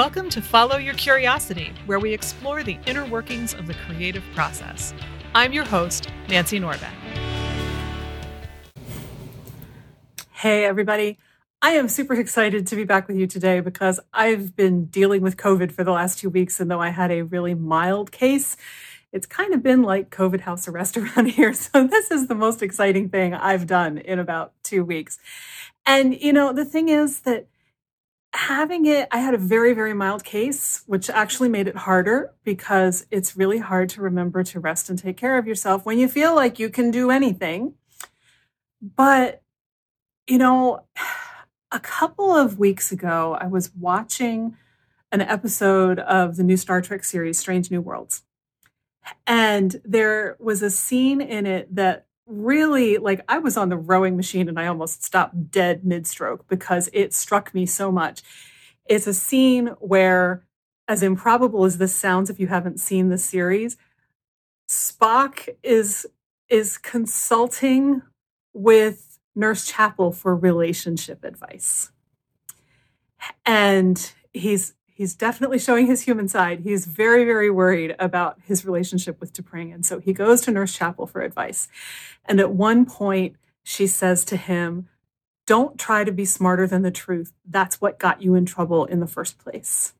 Welcome to Follow Your Curiosity, where we explore the inner workings of the creative process. I'm your host, Nancy Norbeck. Hey, everybody. I am super excited to be back with you today because I've been dealing with COVID for the last two weeks, and though I had a really mild case, it's kind of been like COVID house arrest around here. So, this is the most exciting thing I've done in about two weeks. And, you know, the thing is that having it, I had a very, very mild case, which actually made it harder because it's really hard to remember to rest and take care of yourself when you feel like you can do anything. But, you know, a couple of weeks ago, I was watching an episode of the new Star Trek series, Strange New Worlds. And there was a scene in it that really like I was on the rowing machine and I almost stopped dead mid stroke because it struck me so much. It's a scene where, as improbable as this sounds, if you haven't seen the series, Spock is is consulting with Nurse Chapel for relationship advice. And he's he's definitely showing his human side. He's very, very worried about his relationship with T'Pring. And so he goes to Nurse Chapel for advice. And at one point, she says to him, Don't try to be smarter than the truth. That's what got you in trouble in the first place.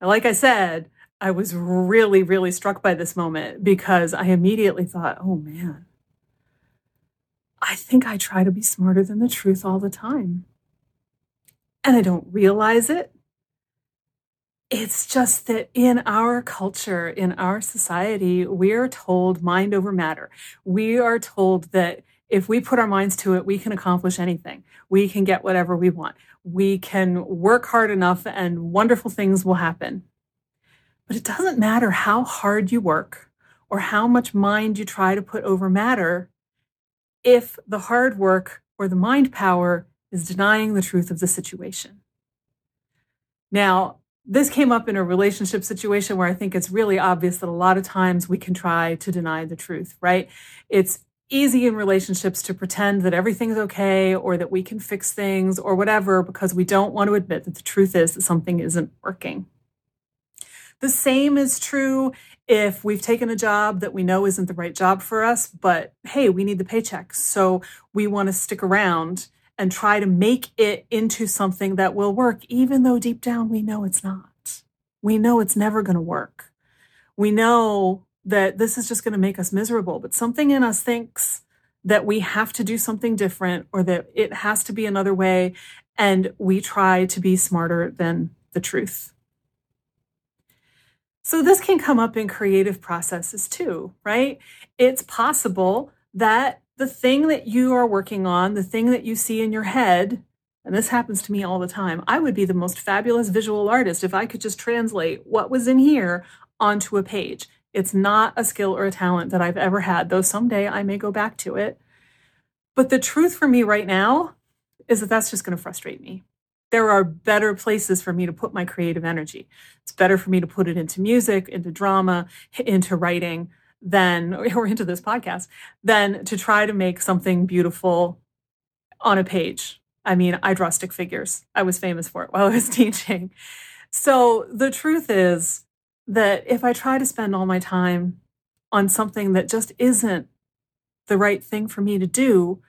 Now, like I said, I was really, really struck by this moment because I immediately thought, oh man, I think I try to be smarter than the truth all the time and I don't realize it. It's just that in our culture, in our society, we are told mind over matter. We are told that if we put our minds to it, we can accomplish anything. We can get whatever we want. We can work hard enough and wonderful things will happen. But it doesn't matter how hard you work or how much mind you try to put over matter if the hard work or the mind power is denying the truth of the situation. Now, this came up in a relationship situation where I think it's really obvious that a lot of times we can try to deny the truth, right? It's easy in relationships to pretend that everything's okay or that we can fix things or whatever because we don't want to admit that the truth is that something isn't working. The same is true if we've taken a job that we know isn't the right job for us, but hey, we need the paycheck. So we want to stick around and try to make it into something that will work, even though deep down we know it's not. We know it's never going to work. We know that this is just going to make us miserable, but something in us thinks that we have to do something different or that it has to be another way. And we try to be smarter than the truth. So, this can come up in creative processes too, right? It's possible that the thing that you are working on, the thing that you see in your head, and this happens to me all the time, I would be the most fabulous visual artist if I could just translate what was in here onto a page. It's not a skill or a talent that I've ever had, though someday I may go back to it. But the truth for me right now is that that's just going to frustrate me. There are better places for me to put my creative energy. It's better for me to put it into music, into drama, into writing than or into this podcast than to try to make something beautiful on a page. I mean, I draw stick figures. I was famous for it while I was teaching. So the truth is that if I try to spend all my time on something that just isn't the right thing for me to do,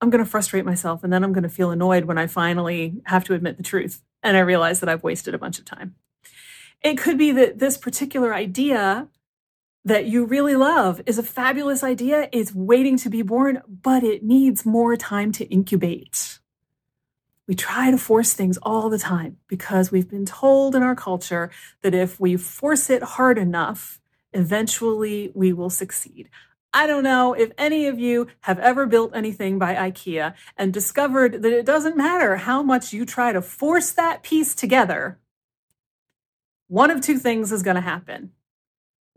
I'm going to frustrate myself and then I'm going to feel annoyed when I finally have to admit the truth and I realize that I've wasted a bunch of time. It could be that this particular idea that you really love is a fabulous idea. It's waiting to be born, but it needs more time to incubate. We try to force things all the time because we've been told in our culture that if we force it hard enough, eventually we will succeed. I don't know if any of you have ever built anything by IKEA and discovered that it doesn't matter how much you try to force that piece together. One of two things is going to happen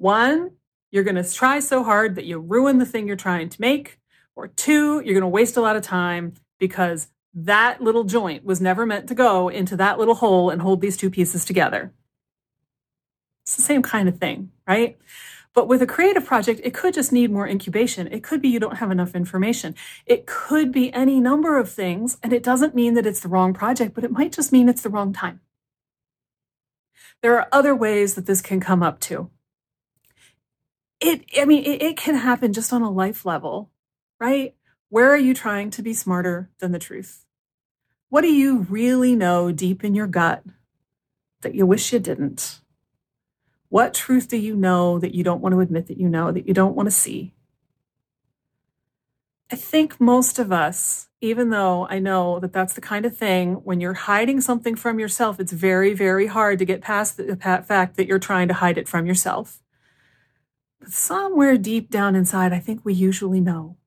one, you're going to try so hard that you ruin the thing you're trying to make. Or two, you're going to waste a lot of time because that little joint was never meant to go into that little hole and hold these two pieces together. It's the same kind of thing, right? But with a creative project, it could just need more incubation. It could be you don't have enough information. It could be any number of things. And it doesn't mean that it's the wrong project, but it might just mean it's the wrong time. There are other ways that this can come up too. It, I mean, it, it can happen just on a life level, right? Where are you trying to be smarter than the truth? What do you really know deep in your gut that you wish you didn't? What truth do you know that you don't want to admit that you know, that you don't want to see? I think most of us, even though I know that that's the kind of thing when you're hiding something from yourself, it's very, very hard to get past the fact that you're trying to hide it from yourself. But somewhere deep down inside, I think we usually know.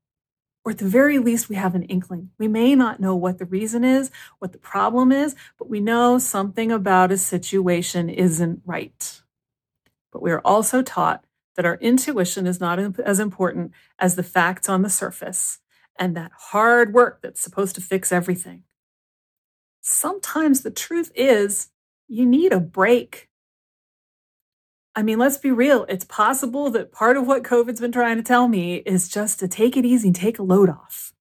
Or at the very least, we have an inkling. We may not know what the reason is, what the problem is, but we know something about a situation isn't right. But we are also taught that our intuition is not as important as the facts on the surface and that hard work that's supposed to fix everything. Sometimes the truth is you need a break. I mean, let's be real. It's possible that part of what COVID's been trying to tell me is just to take it easy, take a load off.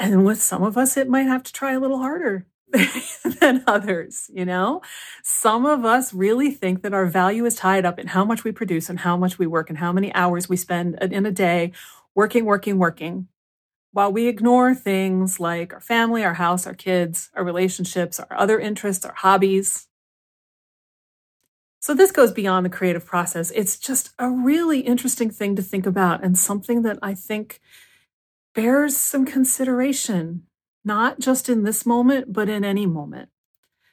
And with some of us, it might have to try a little harder than others, you know? Some of us really think that our value is tied up in how much we produce and how much we work and how many hours we spend in a day working, working, working, while we ignore things like our family, our house, our kids, our relationships, our other interests, our hobbies. So, this goes beyond the creative process. It's just a really interesting thing to think about and something that I think bears some consideration not just in this moment, but in any moment.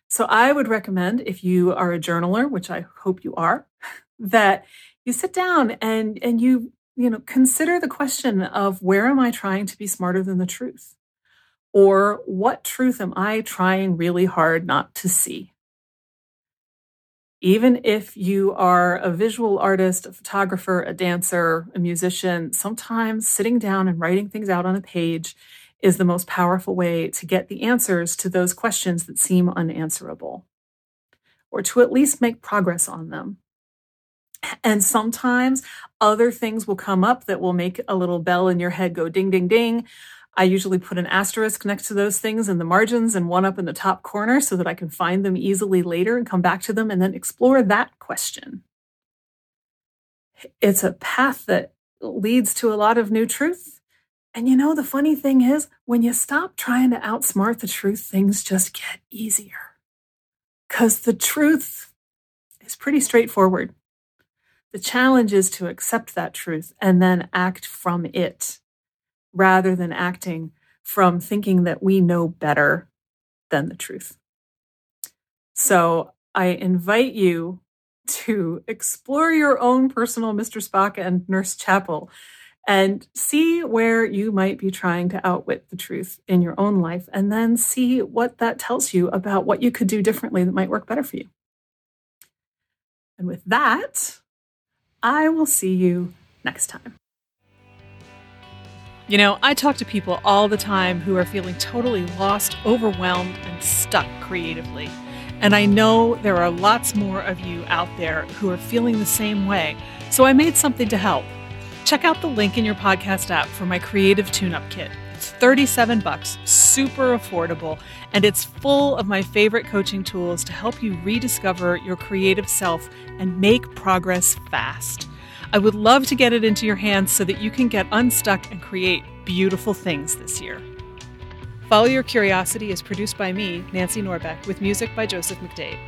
So I would recommend if you are a journaler, which I hope you are, that you sit down and and you you know consider the question of where am I trying to be smarter than the truth? Or what truth am I trying really hard not to see? Even if you are a visual artist, a photographer, a dancer, a musician, sometimes sitting down and writing things out on a page is the most powerful way to get the answers to those questions that seem unanswerable, or to at least make progress on them. And sometimes other things will come up that will make a little bell in your head go ding, ding, ding. I usually put an asterisk next to those things in the margins and one up in the top corner so that I can find them easily later and come back to them and then explore that question. It's a path that leads to a lot of new truth and you know, the funny thing is, when you stop trying to outsmart the truth, things just get easier. Because the truth is pretty straightforward. The challenge is to accept that truth and then act from it rather than acting from thinking that we know better than the truth. So I invite you to explore your own personal Mr. Spock and Nurse Chapel and see where you might be trying to outwit the truth in your own life, and then see what that tells you about what you could do differently that might work better for you. And with that, I will see you next time. You know, I talk to people all the time who are feeling totally lost, overwhelmed, and stuck creatively. And I know there are lots more of you out there who are feeling the same way. So I made something to help. Check out the link in your podcast app for my creative tune-up kit. It's 37 bucks, super affordable, and it's full of my favorite coaching tools to help you rediscover your creative self and make progress fast. I would love to get it into your hands so that you can get unstuck and create beautiful things this year. Follow Your Curiosity is produced by me, Nancy Norbeck, with music by Joseph McDade.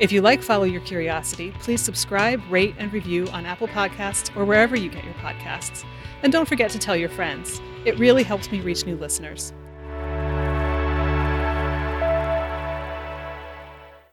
If you like Follow Your Curiosity, please subscribe, rate, and review on Apple Podcasts or wherever you get your podcasts. And don't forget to tell your friends. It really helps me reach new listeners.